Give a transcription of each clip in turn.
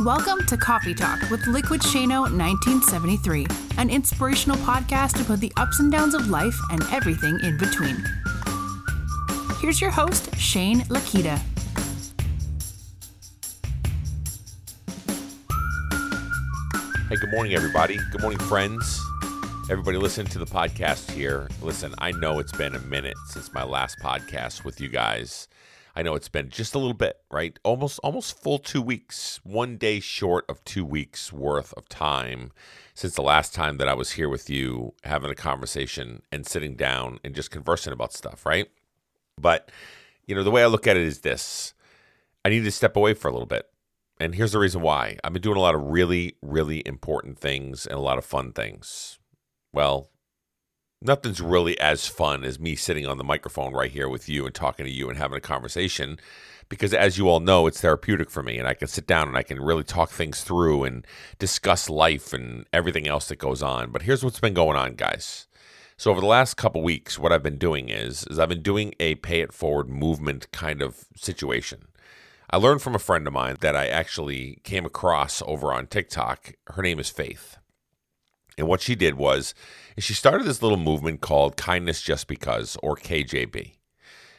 Welcome to Coffee Talk with Liquid Shano 1973, an inspirational podcast about the ups and downs of life and everything in between. Here's your host, Shane Lakita. Hey, good morning, everybody. Good morning, friends. Everybody listening to the podcast here. Listen, I know it's been a minute since my last podcast with you guys. I know it's been just a little bit, right? Almost almost full 2 weeks. One day short of 2 weeks worth of time since the last time that I was here with you having a conversation and sitting down and just conversing about stuff, right? But you know, the way I look at it is this. I need to step away for a little bit. And here's the reason why. I've been doing a lot of really, really important things and a lot of fun things. Well, nothing's really as fun as me sitting on the microphone right here with you and talking to you and having a conversation because as you all know it's therapeutic for me and I can sit down and I can really talk things through and discuss life and everything else that goes on. But here's what's been going on, guys. So over the last couple weeks what I've been doing is is I've been doing a pay it forward movement kind of situation. I learned from a friend of mine that I actually came across over on TikTok. Her name is Faith. And what she did was she started this little movement called Kindness Just Because or KJB.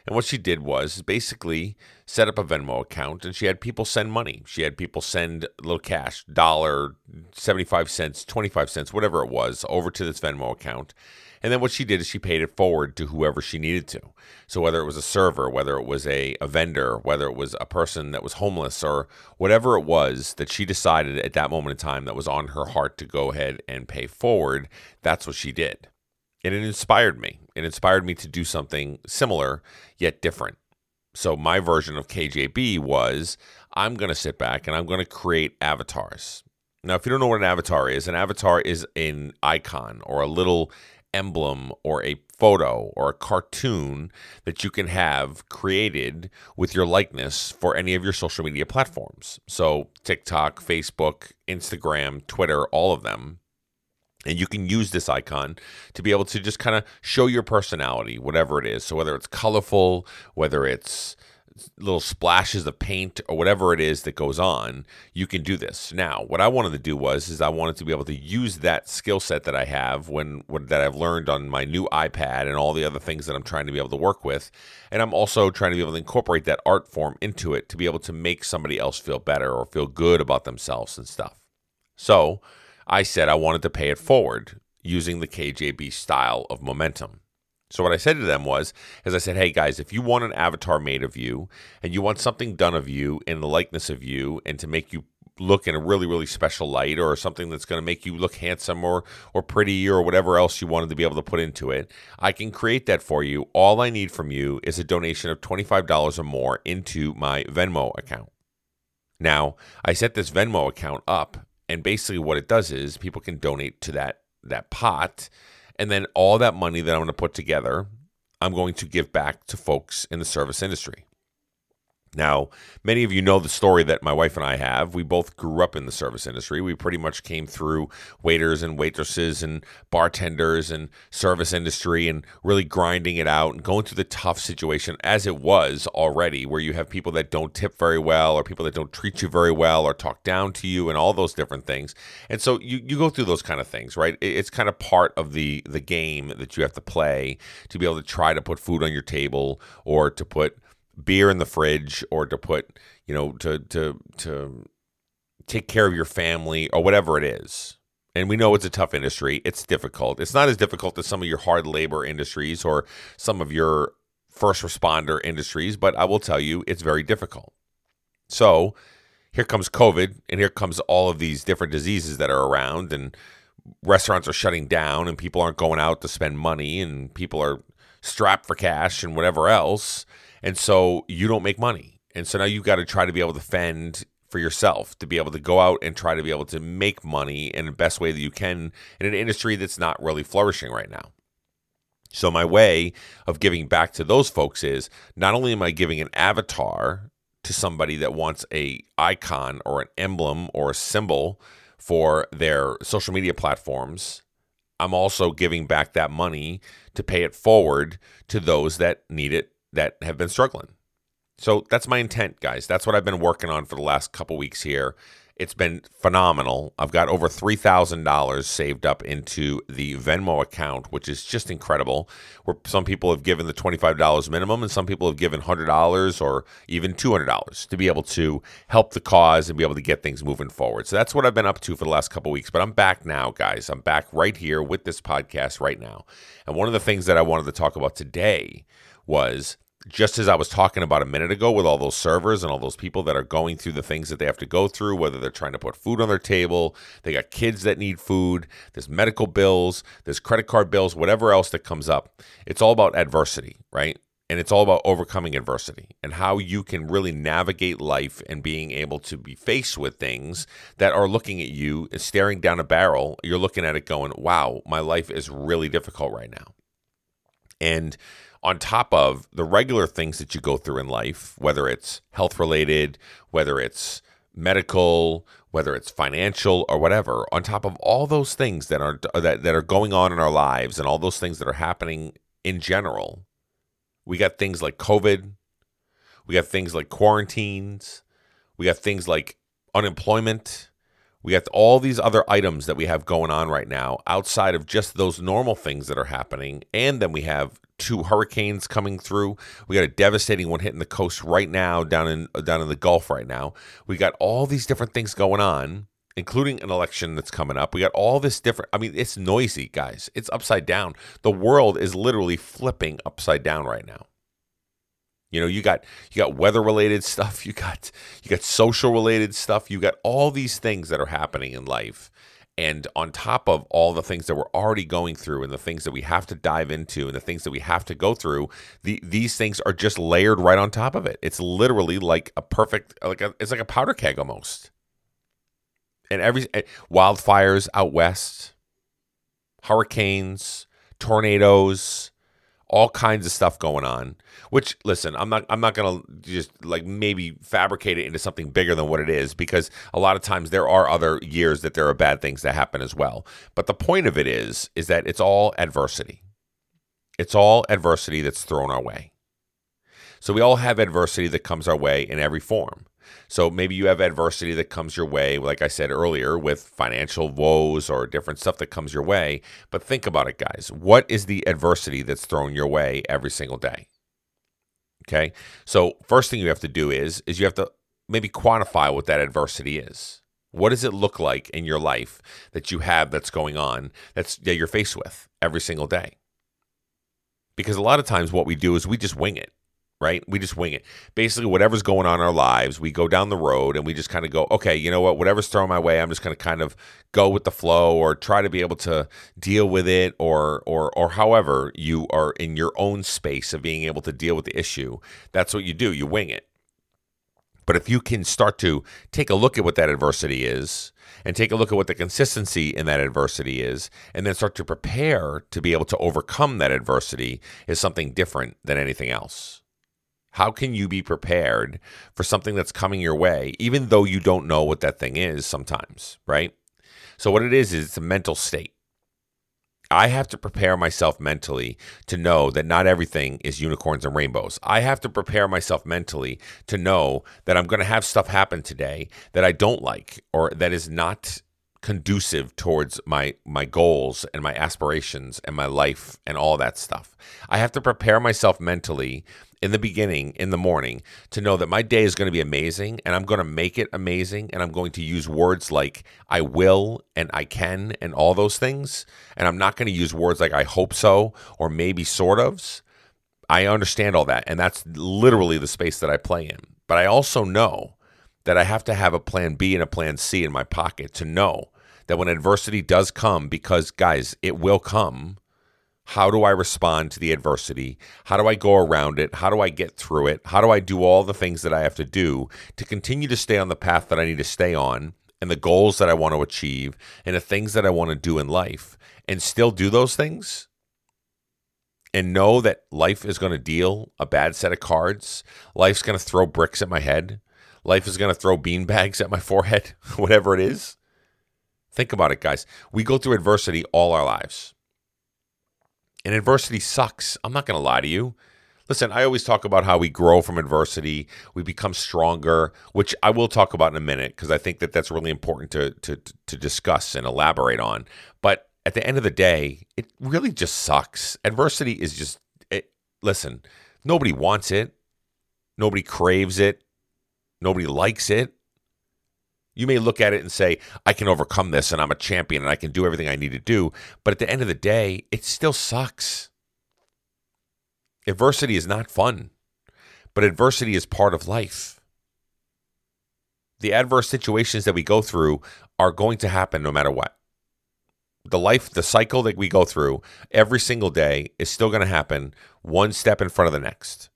And what she did was basically set up a Venmo account and she had people send money. She had people send little cash, dollar, 75 cents, 25 cents, whatever it was, over to this Venmo account. And then what she did is she paid it forward to whoever she needed to. So whether it was a server, whether it was a, a vendor, whether it was a person that was homeless, or whatever it was that she decided at that moment in time that was on her heart to go ahead and pay forward, that's what she did. And it inspired me. It inspired me to do something similar yet different. So my version of KJB was I'm going to sit back and I'm going to create avatars. Now, if you don't know what an avatar is, an avatar is an icon or a little emblem or a photo or a cartoon that you can have created with your likeness for any of your social media platforms. So, TikTok, Facebook, Instagram, Twitter, all of them. And you can use this icon to be able to just kind of show your personality, whatever it is. So, whether it's colorful, whether it's little splashes of paint or whatever it is that goes on, you can do this. Now, what I wanted to do was is I wanted to be able to use that skill set that I have when, when that I've learned on my new iPad and all the other things that I'm trying to be able to work with, and I'm also trying to be able to incorporate that art form into it to be able to make somebody else feel better or feel good about themselves and stuff. So, I said I wanted to pay it forward using the KJB style of momentum. So what I said to them was, as I said, hey guys, if you want an avatar made of you and you want something done of you in the likeness of you and to make you look in a really really special light or something that's going to make you look handsome or or pretty or whatever else you wanted to be able to put into it i can create that for you. All i need from you is a donation of $25 or more into my venmo account. Now i set this venmo account up and basically what it does is people can donate to that that pot and then all that money that I'm going to put together, I'm going to give back to folks in the service industry. Now, many of you know the story that my wife and I have. We both grew up in the service industry. We pretty much came through waiters and waitresses and bartenders and service industry and really grinding it out and going through the tough situation as it was already, where you have people that don't tip very well or people that don't treat you very well or talk down to you and all those different things. And so you, you go through those kind of things, right? It's kind of part of the the game that you have to play to be able to try to put food on your table or to put beer in the fridge or to put, you know, to to to take care of your family or whatever it is. And we know it's a tough industry. It's difficult. It's not as difficult as some of your hard labor industries or some of your first responder industries, but I will tell you it's very difficult. So, here comes COVID and here comes all of these different diseases that are around and restaurants are shutting down and people aren't going out to spend money and people are strapped for cash and whatever else and so you don't make money. And so now you've got to try to be able to fend for yourself to be able to go out and try to be able to make money in the best way that you can in an industry that's not really flourishing right now. So my way of giving back to those folks is not only am I giving an avatar to somebody that wants a icon or an emblem or a symbol for their social media platforms, I'm also giving back that money to pay it forward to those that need it that have been struggling. So that's my intent, guys. That's what I've been working on for the last couple weeks here. It's been phenomenal. I've got over $3,000 saved up into the Venmo account, which is just incredible. Where some people have given the $25 minimum and some people have given $100 or even $200 to be able to help the cause and be able to get things moving forward. So that's what I've been up to for the last couple weeks. But I'm back now, guys. I'm back right here with this podcast right now. And one of the things that I wanted to talk about today was just as I was talking about a minute ago with all those servers and all those people that are going through the things that they have to go through, whether they're trying to put food on their table, they got kids that need food, there's medical bills, there's credit card bills, whatever else that comes up. It's all about adversity, right? And it's all about overcoming adversity and how you can really navigate life and being able to be faced with things that are looking at you, staring down a barrel. You're looking at it going, wow, my life is really difficult right now. And on top of the regular things that you go through in life, whether it's health related, whether it's medical, whether it's financial or whatever, on top of all those things that are that, that are going on in our lives and all those things that are happening in general, we got things like COVID, we got things like quarantines, we got things like unemployment, we got all these other items that we have going on right now outside of just those normal things that are happening. And then we have two hurricanes coming through. We got a devastating one hitting the coast right now down in uh, down in the Gulf right now. We got all these different things going on, including an election that's coming up. We got all this different I mean, it's noisy, guys. It's upside down. The world is literally flipping upside down right now. You know, you got you got weather related stuff, you got you got social related stuff, you got all these things that are happening in life. And on top of all the things that we're already going through and the things that we have to dive into and the things that we have to go through, the, these things are just layered right on top of it. It's literally like a perfect, like a, it's like a powder keg almost. And every eh, wildfires out west, hurricanes, tornadoes, all kinds of stuff going on which listen i'm not i'm not to just like maybe fabricate it into something bigger than what it is because a lot of times there are other years that there are bad things that happen as well. But the point of it is is that it's all adversity. It's all adversity that's thrown our way. So we all have adversity that comes our way in every form so maybe you have adversity that comes your way, like I said earlier, with financial woes or different stuff that comes your way. But think about it, guys. What is the adversity that's thrown your way every single day? Okay. So first thing you have to do is is you have to maybe quantify what that adversity is. What does it look like in your life that you have that's going on that's that you're faced with every single day? Because a lot of times what we do is we just wing it right? We just wing it. Basically, whatever's going on in our lives, we go down the road and we just kind of go, okay, you know what? Whatever's thrown my way, I'm just going to kind of go with the flow or try to be able to deal with it or or or however you are in your own space of being able to deal with the issue. That's what you do. You wing it. But if you can start to take a look at what that adversity is and take a look at what the consistency in that adversity is, and then start to prepare to be able to overcome that adversity is something different than anything else. How can you be prepared for something that's coming your way, even though you don't know what that thing is sometimes, right? So, what it is, is it's a mental state. I have to prepare myself mentally to know that not everything is unicorns and rainbows. I have to prepare myself mentally to know that I'm going to have stuff happen today that I don't like or that is not conducive towards my my goals and my aspirations and my life and all that stuff. I have to prepare myself mentally in the beginning, in the morning, to know that my day is going to be amazing and I'm going to make it amazing. And I'm going to use words like I will and I can and all those things. And I'm not going to use words like I hope so or maybe sort ofs. I understand all that. And that's literally the space that I play in. But I also know that I have to have a plan B and a plan C in my pocket to know that when adversity does come, because guys, it will come how do I respond to the adversity? How do I go around it? How do I get through it? How do I do all the things that I have to do to continue to stay on the path that I need to stay on and the goals that I want to achieve and the things that I want to do in life and still do those things? And know that life is going to deal a bad set of cards. Life's going to throw bricks at my head. Life is going to throw beanbags at my forehead, whatever it is. Think about it, guys. We go through adversity all our lives and adversity sucks. I'm not going to lie to you. Listen, I always talk about how we grow from adversity, we become stronger, which I will talk about in a minute because I think that that's really important to, to to discuss and elaborate on. But at the end of the day, it really just sucks. Adversity is just it, listen, nobody wants it. Nobody craves it. Nobody likes it. You may look at it and say, I can overcome this and I'm a champion and I can do everything I need to do. But at the end of the day, it still sucks. Adversity is not fun, but adversity is part of life. The adverse situations that we go through are going to happen no matter what. The life, the cycle that we go through every single day is still going to happen one step in front of the next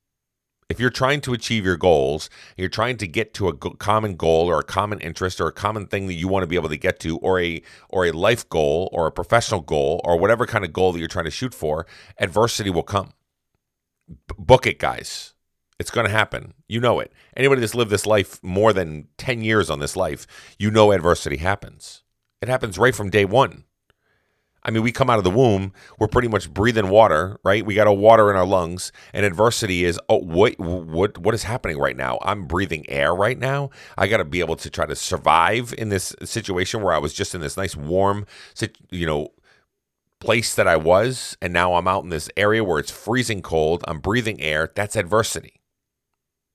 if you're trying to achieve your goals, you're trying to get to a common goal or a common interest or a common thing that you want to be able to get to or a or a life goal or a professional goal or whatever kind of goal that you're trying to shoot for, adversity will come. B- book it, guys. It's going to happen. You know it. Anybody that's lived this life more than 10 years on this life, you know adversity happens. It happens right from day 1. I mean, we come out of the womb, we're pretty much breathing water, right? We got a water in our lungs, and adversity is, oh, what, what, what is happening right now? I'm breathing air right now. I got to be able to try to survive in this situation where I was just in this nice warm, you know, place that I was, and now I'm out in this area where it's freezing cold. I'm breathing air. That's adversity.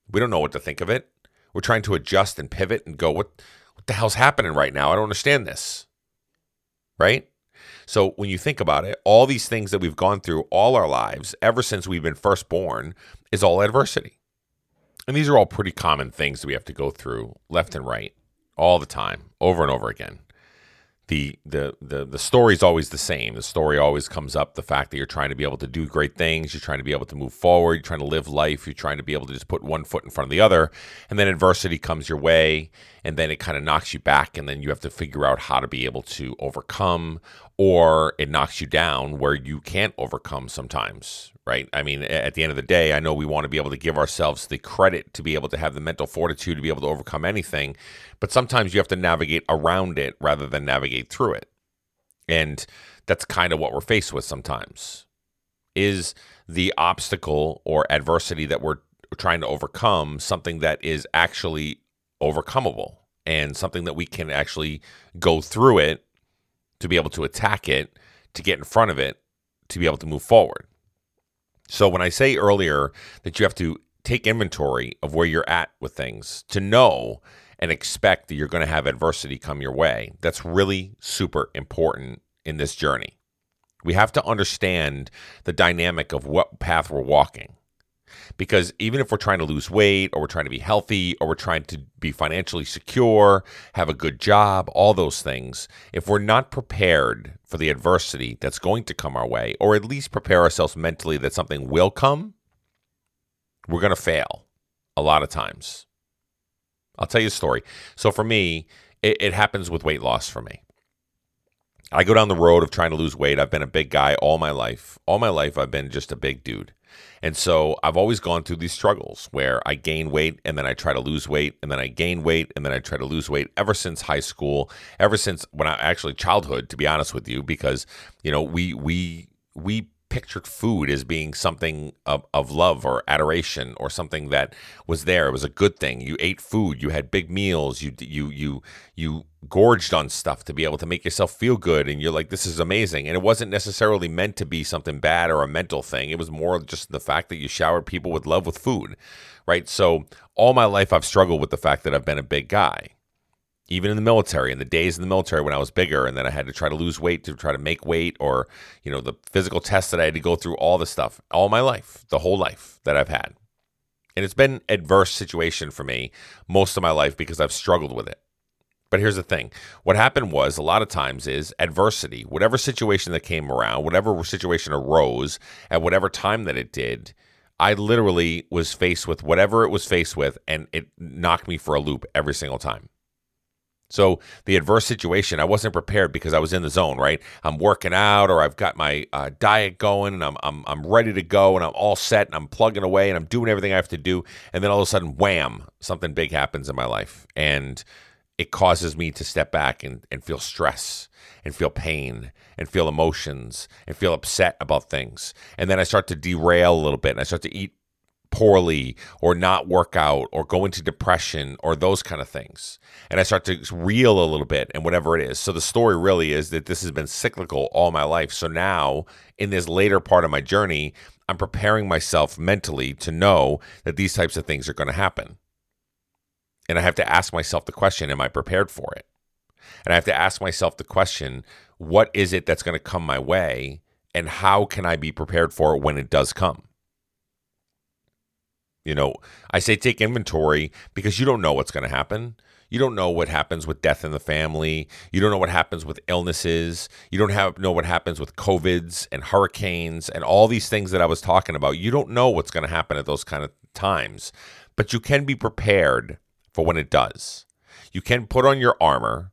We don't know what to think of it. We're trying to adjust and pivot and go, what, what the hell's happening right now? I don't understand this, right? So when you think about it, all these things that we've gone through all our lives, ever since we've been first born, is all adversity. And these are all pretty common things that we have to go through left and right all the time, over and over again the the the the story is always the same. The story always comes up the fact that you're trying to be able to do great things, you're trying to be able to move forward, you're trying to live life, you're trying to be able to just put one foot in front of the other, and then adversity comes your way, and then it kind of knocks you back, and then you have to figure out how to be able to overcome, or it knocks you down where you can't overcome sometimes, right? I mean, at the end of the day, I know we want to be able to give ourselves the credit to be able to have the mental fortitude to be able to overcome anything, but sometimes you have to navigate around it rather than navigate through it. And that's kind of what we're faced with sometimes. Is the obstacle or adversity that we're trying to overcome something that is actually overcomable and something that we can actually go through it to be able to attack it, to get in front of it, to be able to move forward. So when I say earlier that you have to take inventory of where you're at with things to know and expect that you're going to have adversity come your way, that's really super important in this journey. We have to understand the dynamic of what path we're walking. Because even if we're trying to lose weight or we're trying to be healthy or we're trying to be financially secure, have a good job, all those things, if we're not prepared for the adversity that's going to come our way, or at least prepare ourselves mentally that something will come, we're going to fail a lot of times. I'll tell you a story. So for me, it, it happens with weight loss for me. I go down the road of trying to lose weight. I've been a big guy all my life. All my life, I've been just a big dude. And so I've always gone through these struggles where I gain weight and then I try to lose weight and then I gain weight and then I try to lose weight ever since high school, ever since when I actually childhood, to be honest with you, because, you know, we, we, we pictured food as being something of, of love or adoration or something that was there. It was a good thing. You ate food. You had big meals. You you you you gorged on stuff to be able to make yourself feel good. And you're like, this is amazing. And it wasn't necessarily meant to be something bad or a mental thing. It was more just the fact that you showered people with love with food, right? So all my life I've struggled with the fact that I've been a big guy even in the military, in the days in the military when I was bigger, and then I had to try to lose weight to try to make weight, or you know the physical tests that I had to go through, all the stuff, all my life, the whole life that I've had, and it's been adverse situation for me most of my life because I've struggled with it. But here's the thing: what happened was a lot of times is adversity, whatever situation that came around, whatever situation arose at whatever time that it did. I literally was faced with whatever it was faced with, and it knocked me for a loop every single time. So the adverse situation, I wasn't prepared because I was in the zone, right? I'm working out or I've got my uh, diet going and I'm, I'm, I'm ready to go and I'm all set and I'm plugging away and I'm doing everything I have to do. And then all of a sudden, wham, something big happens in my life. And it causes me to step back and, and feel stress and feel pain and feel emotions and feel upset about things. And then I start to derail a little bit and I start to eat poorly or not work out or go into depression or those kind of things. And I start to reel a little bit and whatever it is. So the story really is that this has been cyclical all my life. So now in this later part of my journey, I'm preparing myself mentally to know that these types of things are going to happen. And I have to ask myself the question, am I prepared for it? And I have to ask myself the question, what is it that's going to come my way and how can I be prepared for it when it does come? You know, I say take inventory because you don't know what's going to happen. You don't know what happens with death in the family. You don't know what happens with illnesses. You don't have know what happens with COVIDs and hurricanes and all these things that I was talking about. You don't know what's going to happen at those kind of times, but you can be prepared for when it does. You can put on your armor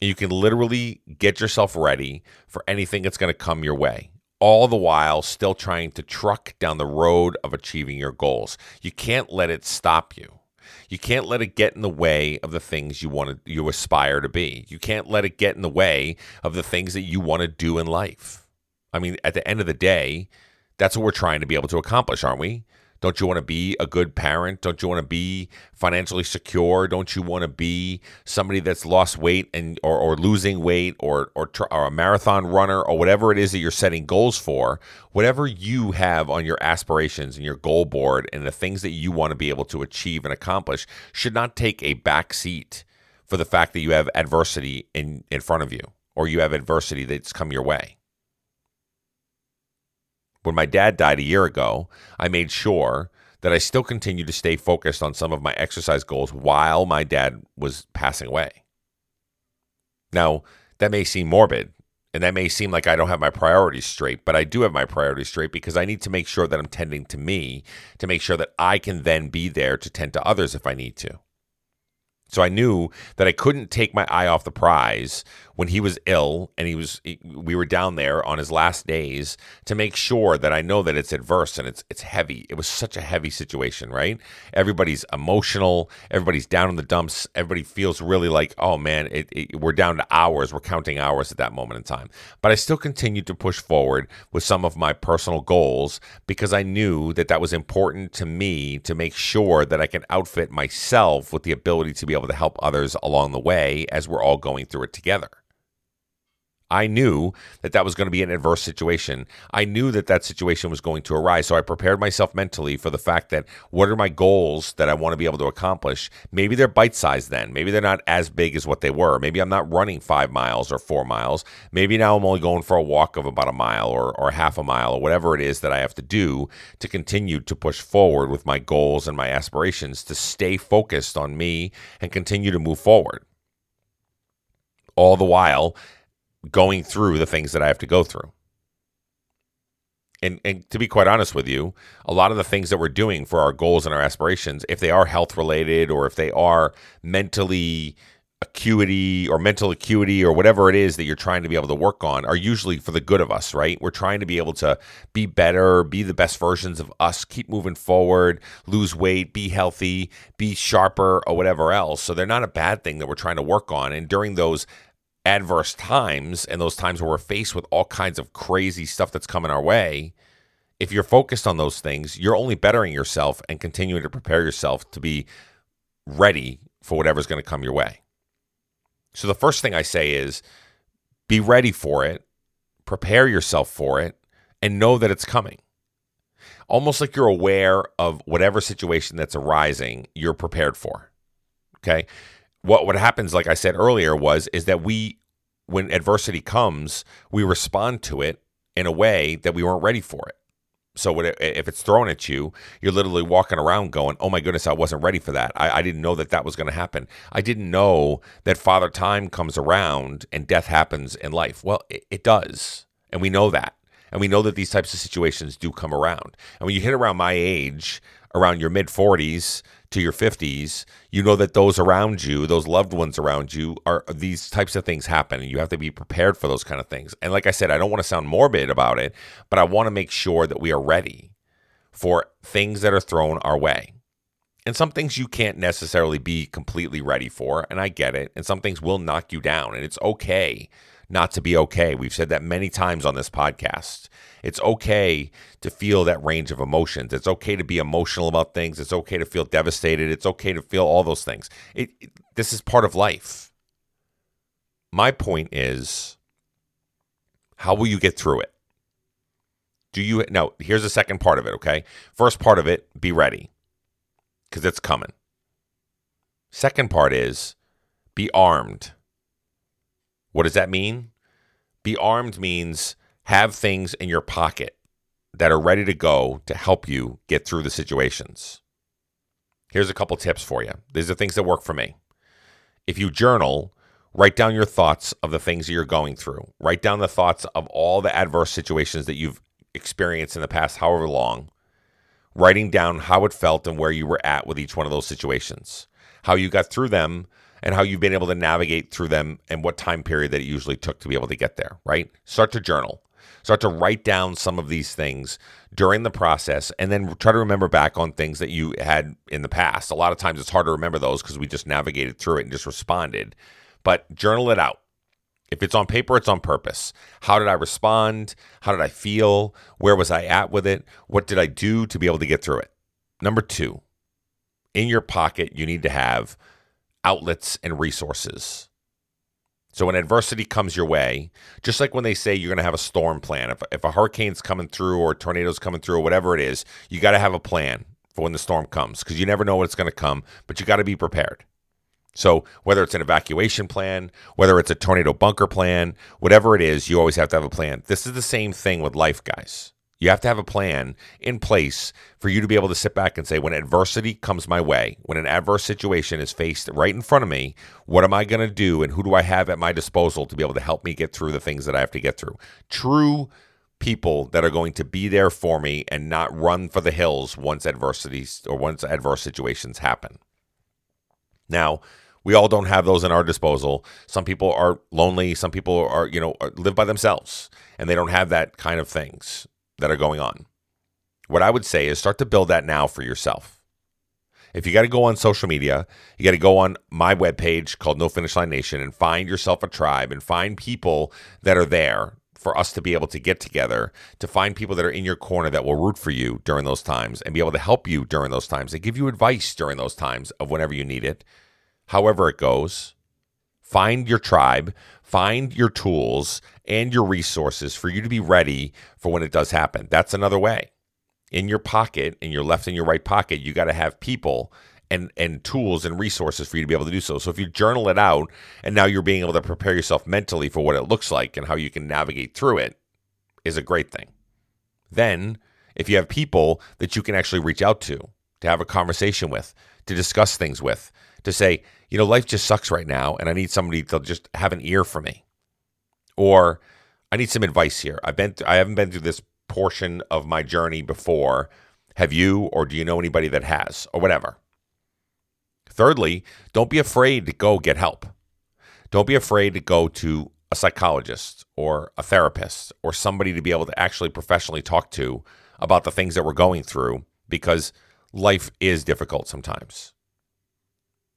and you can literally get yourself ready for anything that's going to come your way all the while still trying to truck down the road of achieving your goals. You can't let it stop you. You can't let it get in the way of the things you want to you aspire to be. You can't let it get in the way of the things that you want to do in life. I mean, at the end of the day, that's what we're trying to be able to accomplish, aren't we? Don't you want to be a good parent? Don't you want to be financially secure? Don't you want to be somebody that's lost weight and or, or losing weight or, or or a marathon runner or whatever it is that you're setting goals for? Whatever you have on your aspirations and your goal board and the things that you want to be able to achieve and accomplish should not take a back seat for the fact that you have adversity in in front of you or you have adversity that's come your way when my dad died a year ago, I made sure that I still continued to stay focused on some of my exercise goals while my dad was passing away. Now, that may seem morbid and that may seem like I don't have my priorities straight, but I do have my priorities straight because I need to make sure that I'm tending to me to make sure that I can then be there to tend to others if I need to. So I knew that I couldn't take my eye off the prize when he was ill and he was we were down there on his last days to make sure that I know that it's adverse and it's it's heavy. It was such a heavy situation, right? Everybody's emotional, everybody's down in the dumps, everybody feels really like, "Oh man, it, it, we're down to hours, we're counting hours at that moment in time." But I still continued to push forward with some of my personal goals because I knew that that was important to me to make sure that I can outfit myself with the ability to be able able to help others along the way as we're all going through it together. I knew that that was going to be an adverse situation. I knew that that situation was going to arise. So I prepared myself mentally for the fact that what are my goals that I want to be able to accomplish? Maybe they're bite sized then. Maybe they're not as big as what they were. Maybe I'm not running five miles or four miles. Maybe now I'm only going for a walk of about a mile or, or half a mile or whatever it is that I have to do to continue to push forward with my goals and my aspirations to stay focused on me and continue to move forward. All the while, going through the things that I have to go through. And, and to be quite honest with you, a lot of the things that we're doing for our goals and our aspirations, if they are health related or if they are mentally acuity or mental acuity or whatever it is that you're trying to be able to work on are usually for the good of us, right? We're trying to be able to be better, be the best versions of us, keep moving forward, lose weight, be healthy, be sharper, or whatever else. So they're not a bad thing that we're trying to work on. And during those adverse times and those times where we're faced with all kinds of crazy stuff that's coming our way, if you're focused on those things, you're only bettering yourself and continuing to prepare yourself to be ready for whatever's going to come your way. So the first thing I say is be ready for it, prepare yourself for it, and know that it's coming. Almost like you're aware of whatever situation that's arising, you're prepared for. Okay what what happens, like I said earlier, was is that we, when adversity comes, we respond to it in a way that we weren't ready for it. So if it's thrown at you, you're literally walking around going, "Oh my goodness, I wasn't ready for that. I, I didn't know that that was going to happen. I didn't know that Father Time comes around and death happens in life." Well, it, it does, and we know that, and we know that these types of situations do come around. And when you hit around my age, around your mid 40s to your 50s, you know that those around you, those loved ones around you, are these types of things happen, and you have to be prepared for those kind of things. And like I said, I don't want to sound morbid about it, but I want to make sure that we are ready for things that are thrown our way. And some things you can't necessarily be completely ready for, and I get it. And some things will knock you down, and it's okay not to be okay. We've said that many times on this podcast. It's okay to feel that range of emotions. It's okay to be emotional about things. It's okay to feel devastated. It's okay to feel all those things. It, it, this is part of life. My point is how will you get through it? Do you now? Here's the second part of it, okay? First part of it, be ready because it's coming. Second part is be armed. What does that mean? Be armed means have things in your pocket that are ready to go to help you get through the situations. Here's a couple tips for you. These are things that work for me. If you journal, write down your thoughts of the things that you're going through. Write down the thoughts of all the adverse situations that you've experienced in the past however long. Writing down how it felt and where you were at with each one of those situations, how you got through them, and how you've been able to navigate through them and what time period that it usually took to be able to get there, right? Start to journal. Start to write down some of these things during the process and then try to remember back on things that you had in the past. A lot of times it's hard to remember those because we just navigated through it and just responded. But journal it out. If it's on paper, it's on purpose. How did I respond? How did I feel? Where was I at with it? What did I do to be able to get through it? Number two, in your pocket, you need to have outlets and resources. So when adversity comes your way, just like when they say you're going to have a storm plan, if, if a hurricane's coming through or a tornado's coming through or whatever it is, you got to have a plan for when the storm comes because you never know when it's going to come, but you got to be prepared. So whether it's an evacuation plan, whether it's a tornado bunker plan, whatever it is, you always have to have a plan. This is the same thing with life, guys. You have to have a plan in place for you to be able to sit back and say, when adversity comes my way, when an adverse situation is faced right in front of me, what am I going to do and who do I have at my disposal to be able to help me get through the things that I have to get through? True people that are going to be there for me and not run for the hills once adversities or once adverse situations happen. Now, we all don't have those in our disposal. Some people are lonely. Some people are, you know, live by themselves and they don't have that kind of things that are going on. What I would say is start to build that now for yourself. If you got to go on social media, you got to go on my webpage called No Finish Line Nation and find yourself a tribe and find people that are there for us to be able to get together, to find people that are in your corner that will root for you during those times and be able to help you during those times and give you advice during those times of whenever you need it. However, it goes, find your tribe, find your tools and your resources for you to be ready for when it does happen. That's another way. In your pocket, in your left and your right pocket, you got to have people and and tools and resources for you to be able to do so. So if you journal it out and now you're being able to prepare yourself mentally for what it looks like and how you can navigate through it is a great thing. Then, if you have people that you can actually reach out to, to have a conversation with, to discuss things with, to say, you know, life just sucks right now and I need somebody to just have an ear for me. Or I need some advice here. I've been th- I haven't been through this portion of my journey before. Have you or do you know anybody that has or whatever? Thirdly, don't be afraid to go get help. Don't be afraid to go to a psychologist or a therapist or somebody to be able to actually professionally talk to about the things that we're going through because life is difficult sometimes.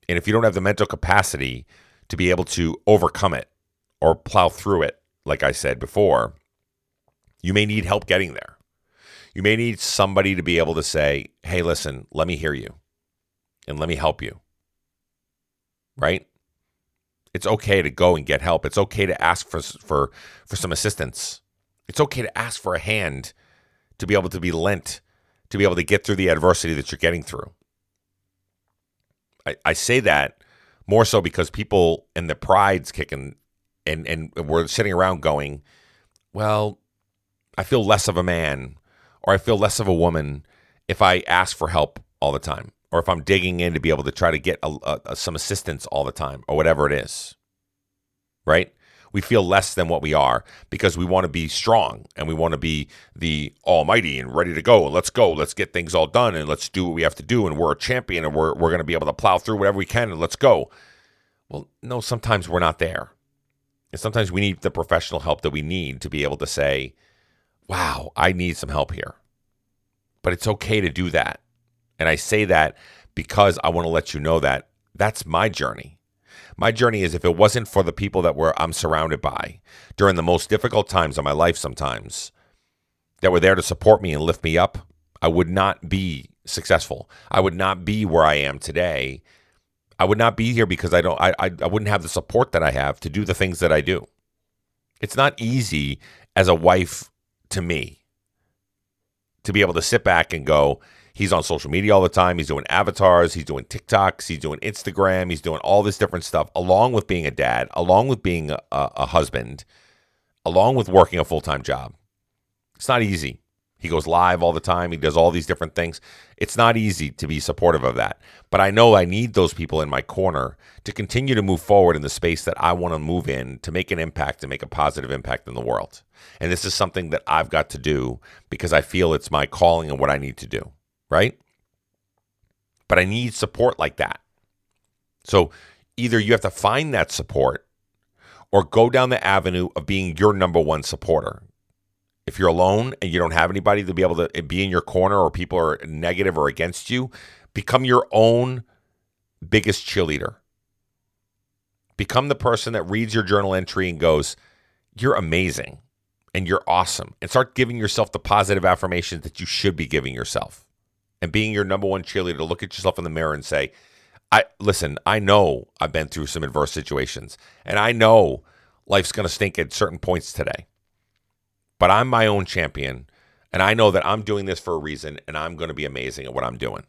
And if you don't have the mental capacity to be able to overcome it or plow through it, like I said before, you may need help getting there. You may need somebody to be able to say, hey, listen, let me hear you and let me help you. Right? It's okay to go and get help. It's okay to ask for, for, for some assistance. It's okay to ask for a hand to be able to be lent, to be able to get through the adversity that you're getting through. I, I say that more so because people and the pride's kicking and and we're sitting around going, well, I feel less of a man or I feel less of a woman if I ask for help all the time or if I'm digging in to be able to try to get a, a, some assistance all the time or whatever it is. Right? We feel less than what we are because we want to be strong and we want to be the almighty and ready to go. Let's go. Let's get things all done and let's do what we have to do. And we're a champion and we're, we're going to be able to plow through whatever we can and let's go. Well, no, sometimes we're not there. And sometimes we need the professional help that we need to be able to say, wow, I need some help here. But it's okay to do that. And I say that because I want to let you know that that's my journey. My journey is if it wasn't for the people that were I'm surrounded by during the most difficult times of my life sometimes that were there to support me and lift me up, I would not be successful. I would not be where I am today. I would not be here because I don't I, I, I wouldn't have the support that I have to do the things that I do. It's not easy as a wife to me to be able to sit back and go, he's on social media all the time. He's doing avatars, he's doing TikToks, he's doing Instagram, he's doing all this different stuff, along with being a dad, along with being a, a husband, along with working a full time job. It's not easy. He goes live all the time. He does all these different things. It's not easy to be supportive of that. But I know I need those people in my corner to continue to move forward in the space that I want to move in to make an impact and make a positive impact in the world. And this is something that I've got to do because I feel it's my calling and what I need to do, right? But I need support like that. So either you have to find that support or go down the avenue of being your number one supporter if you're alone and you don't have anybody to be able to eh, be in your corner or people are negative or against you, become your own biggest cheerleader. Become the person that reads your journal entry and goes, You're amazing and you're awesome. And start giving yourself the positive affirmations that you should be giving yourself. And being your number one cheerleader to look at yourself in the mirror and say, I listen, I know I've been through some adverse situations and I know life's going to stink at certain points today but I'm my own champion. And I know that I'm doing this for a reason and I'm going to be amazing at what I'm doing.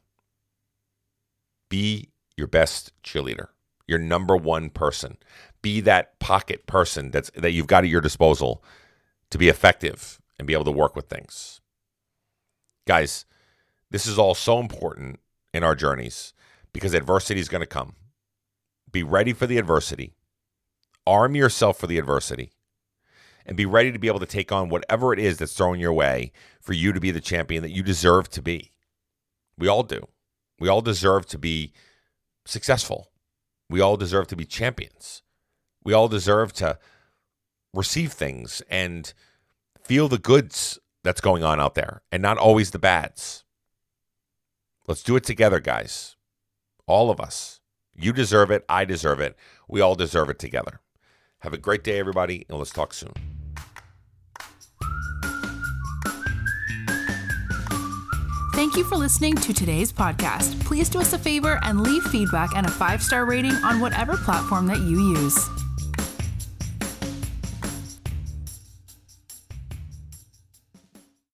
Be your best cheerleader, your number one person. Be that pocket person that's, that you've got at your disposal to be effective and be able to work with things. Guys, this is all so important in our journeys because adversity is going to come. Be ready for the adversity. Arm yourself for the adversity and be ready to be able to take on whatever it is that's thrown your way for you to be the champion that you deserve to be. We all do. We all deserve to be successful. We all deserve to be champions. We all deserve to receive things and feel the goods that's going on out there and not always the bads. Let's do it together, guys. All of us. You deserve it. I deserve it. We all deserve it together. Have a great day, everybody, and let's talk soon. Thank you for listening to today's podcast. Please do us a favor and leave feedback and a five star rating on whatever platform that you use.